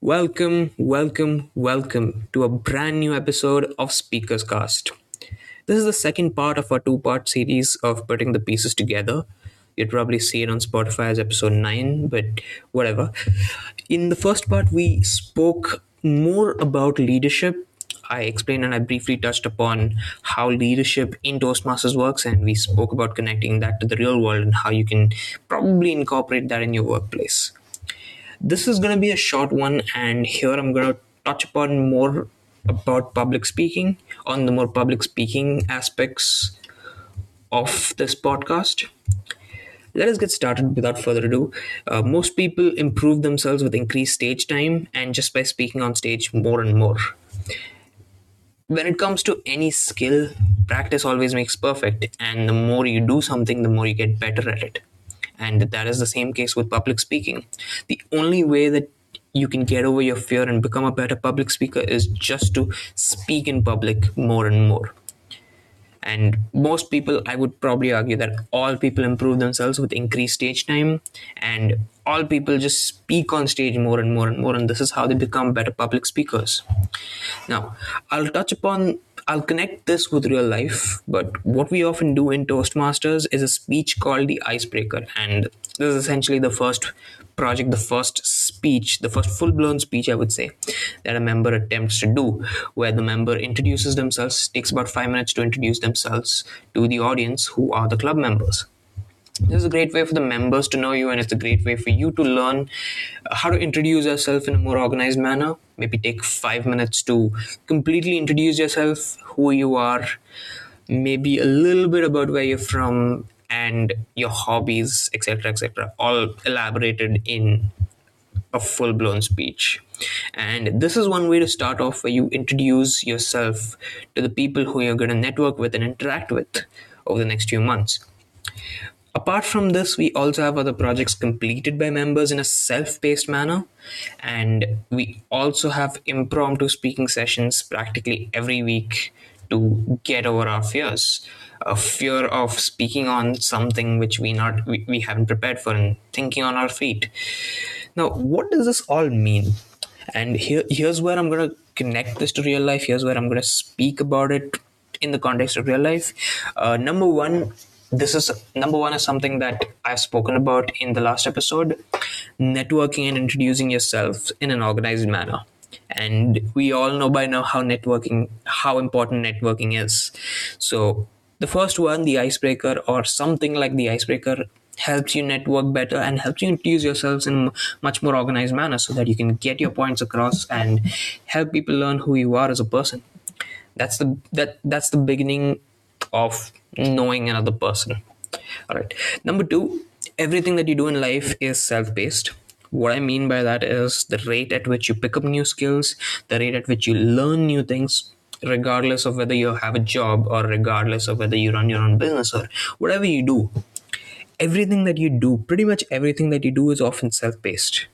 Welcome, welcome, welcome to a brand new episode of Speakers Cast. This is the second part of our two part series of putting the pieces together. You'd probably see it on Spotify as episode 9, but whatever. In the first part, we spoke more about leadership. I explained and I briefly touched upon how leadership in Toastmasters works, and we spoke about connecting that to the real world and how you can probably incorporate that in your workplace. This is going to be a short one, and here I'm going to touch upon more about public speaking, on the more public speaking aspects of this podcast. Let us get started without further ado. Uh, most people improve themselves with increased stage time and just by speaking on stage more and more. When it comes to any skill, practice always makes perfect, and the more you do something, the more you get better at it and that is the same case with public speaking. The only way that you can get over your fear and become a better public speaker is just to speak in public more and more. And most people i would probably argue that all people improve themselves with increased stage time and all people just speak on stage more and more and more and this is how they become better public speakers. Now i'll touch upon I'll connect this with real life, but what we often do in Toastmasters is a speech called the icebreaker. And this is essentially the first project, the first speech, the first full blown speech, I would say, that a member attempts to do, where the member introduces themselves, takes about five minutes to introduce themselves to the audience who are the club members this is a great way for the members to know you and it's a great way for you to learn uh, how to introduce yourself in a more organized manner. Maybe take five minutes to completely introduce yourself who you are maybe a little bit about where you're from and your hobbies etc etc all elaborated in a full-blown speech. And this is one way to start off where you introduce yourself to the people who you're going to network with and interact with over the next few months Apart from this, we also have other projects completed by members in a self paced manner. And we also have impromptu speaking sessions practically every week to get over our fears. A fear of speaking on something which we not we, we haven't prepared for and thinking on our feet. Now, what does this all mean? And here here's where I'm gonna connect this to real life. Here's where I'm gonna speak about it in the context of real life. Uh, number one, this is number one is something that I've spoken about in the last episode networking and introducing yourself in an organized manner. And we all know by now how networking, how important networking is. So, the first one, the icebreaker, or something like the icebreaker, helps you network better and helps you introduce yourselves in a much more organized manner so that you can get your points across and help people learn who you are as a person. That's the that that's the beginning of knowing another person. All right. Number two, everything that you do in life is self paced. What I mean by that is the rate at which you pick up new skills, the rate at which you learn new things, regardless of whether you have a job or regardless of whether you run your own business or whatever you do. Everything that you do, pretty much everything that you do is often self paced.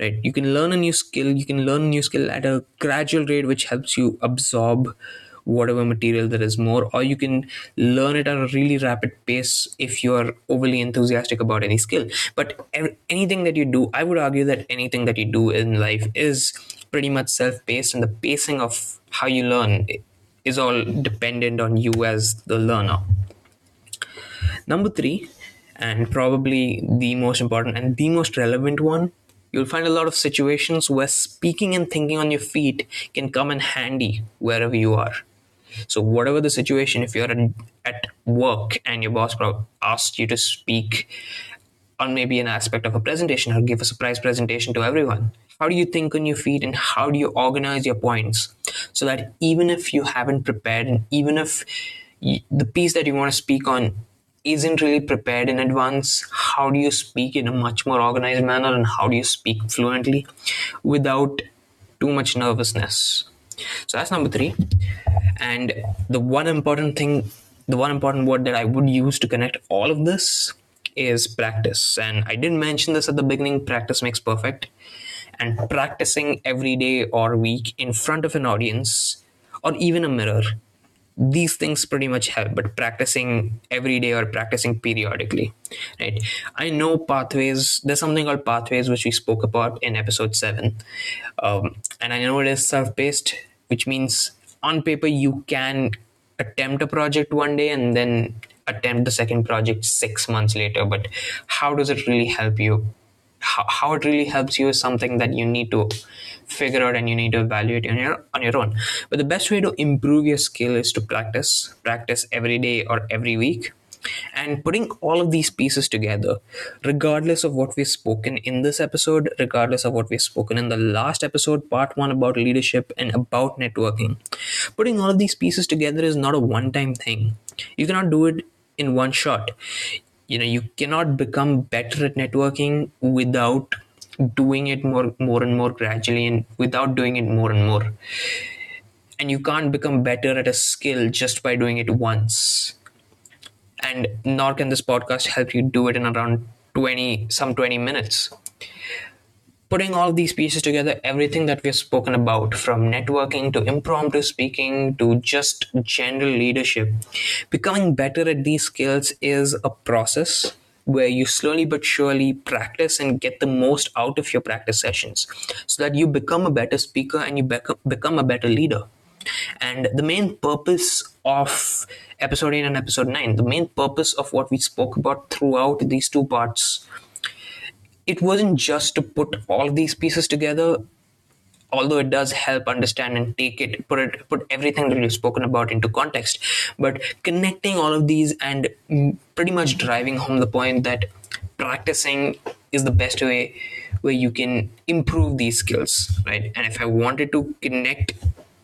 Right? You can learn a new skill, you can learn a new skill at a gradual rate, which helps you absorb whatever material there is more or you can learn it at a really rapid pace if you're overly enthusiastic about any skill. But anything that you do i would argue that anything that you do in life is pretty much self-paced and the pacing of how you learn is all dependent on you as the learner. Number 3 and probably the most important and the most relevant one you'll find a lot of situations where speaking and thinking on your feet can come in handy wherever you are so, whatever the situation, if you're at work and your boss asks you to speak on maybe an aspect of a presentation or give a surprise presentation to everyone, how do you think on your feet and how do you organize your points so that even if you haven't prepared and even if the piece that you want to speak on isn't really prepared in advance, how do you speak in a much more organized manner and how do you speak fluently without too much nervousness? So that's number three. And the one important thing, the one important word that I would use to connect all of this is practice. And I didn't mention this at the beginning practice makes perfect. And practicing every day or week in front of an audience or even a mirror these things pretty much help but practicing every day or practicing periodically right i know pathways there's something called pathways which we spoke about in episode 7 um, and i know it is self-paced which means on paper you can attempt a project one day and then attempt the second project six months later. But how does it really help you? How, how it really helps you is something that you need to figure out and you need to evaluate on your on your own. But the best way to improve your skill is to practice practice every day or every week and putting all of these pieces together regardless of what we've spoken in this episode regardless of what we've spoken in the last episode part 1 about leadership and about networking putting all of these pieces together is not a one time thing. You cannot do it in one shot. You know you cannot become better at networking without doing it more more and more gradually and without doing it more and more. And you can't become better at a skill just by doing it once and nor can this podcast help you do it in around 20 some 20 minutes. Putting all these pieces together everything that we've spoken about from networking to impromptu speaking to just general leadership becoming better at these skills is a process where you slowly but surely practice and get the most out of your practice sessions so that you become a better speaker and you become a better leader. And the main purpose of episode 8 and episode 9 the main purpose of what we spoke about throughout these two parts it wasn't just to put all these pieces together although it does help understand and take it put it put everything that we've spoken about into context but connecting all of these and pretty much driving home the point that practicing is the best way where you can improve these skills right? And if i wanted to connect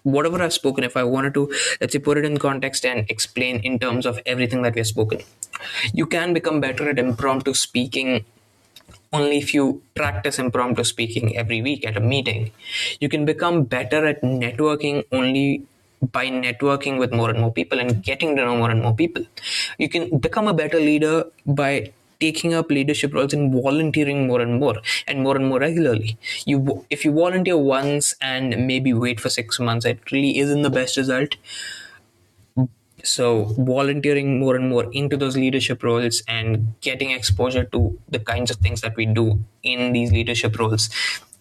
whatever I've spoken, if I wanted to, let's say, put it in context and explain in terms of everything that we have spoken, you can become better at impromptu speaking only if you practice impromptu speaking every week at a meeting. You can become better at networking only by networking with more and more people and getting to know more and more people. You can become a better leader by taking up leadership roles and volunteering more and more and more and more regularly. You if you volunteer once and maybe wait for 6 months it really isn't the best result. So volunteering more and more into those leadership roles and getting exposure to the kinds of things that we do in these leadership roles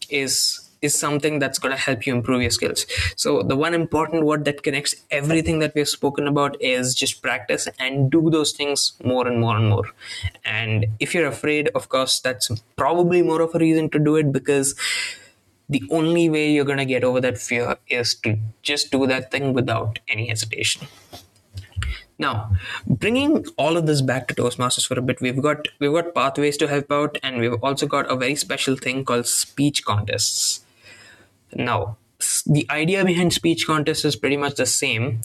is is something that's going to help you improve your skills. So the one important word that connects everything that we've spoken about is just practice and do those things more and more and more. And if you're afraid of course that's probably more of a reason to do it because the only way you're going to get over that fear is to just do that thing without any hesitation. Now, bringing all of this back to Toastmasters for a bit, we've got we've got pathways to help out, and we've also got a very special thing called speech contests. Now, the idea behind speech contest is pretty much the same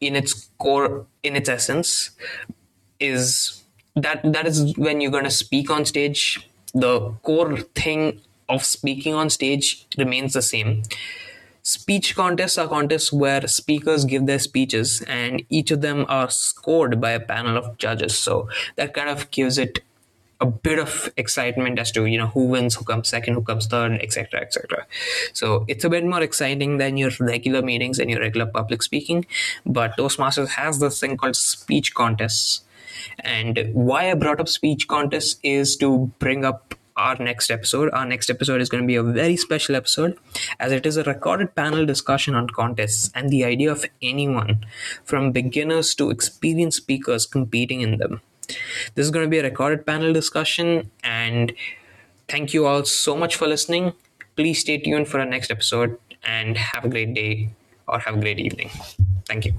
in its core, in its essence, is that that is when you're going to speak on stage. The core thing of speaking on stage remains the same Speech contests are contests where speakers give their speeches and each of them are scored by a panel of judges. So that kind of gives it a bit of excitement as to you know who wins who comes second who comes third etc etc so it's a bit more exciting than your regular meetings and your regular public speaking but toastmasters has this thing called speech contests and why i brought up speech contests is to bring up our next episode. Our next episode is going to be a very special episode as it is a recorded panel discussion on contests and the idea of anyone from beginners to experienced speakers competing in them. This is going to be a recorded panel discussion and thank you all so much for listening. Please stay tuned for our next episode and have a great day or have a great evening. Thank you.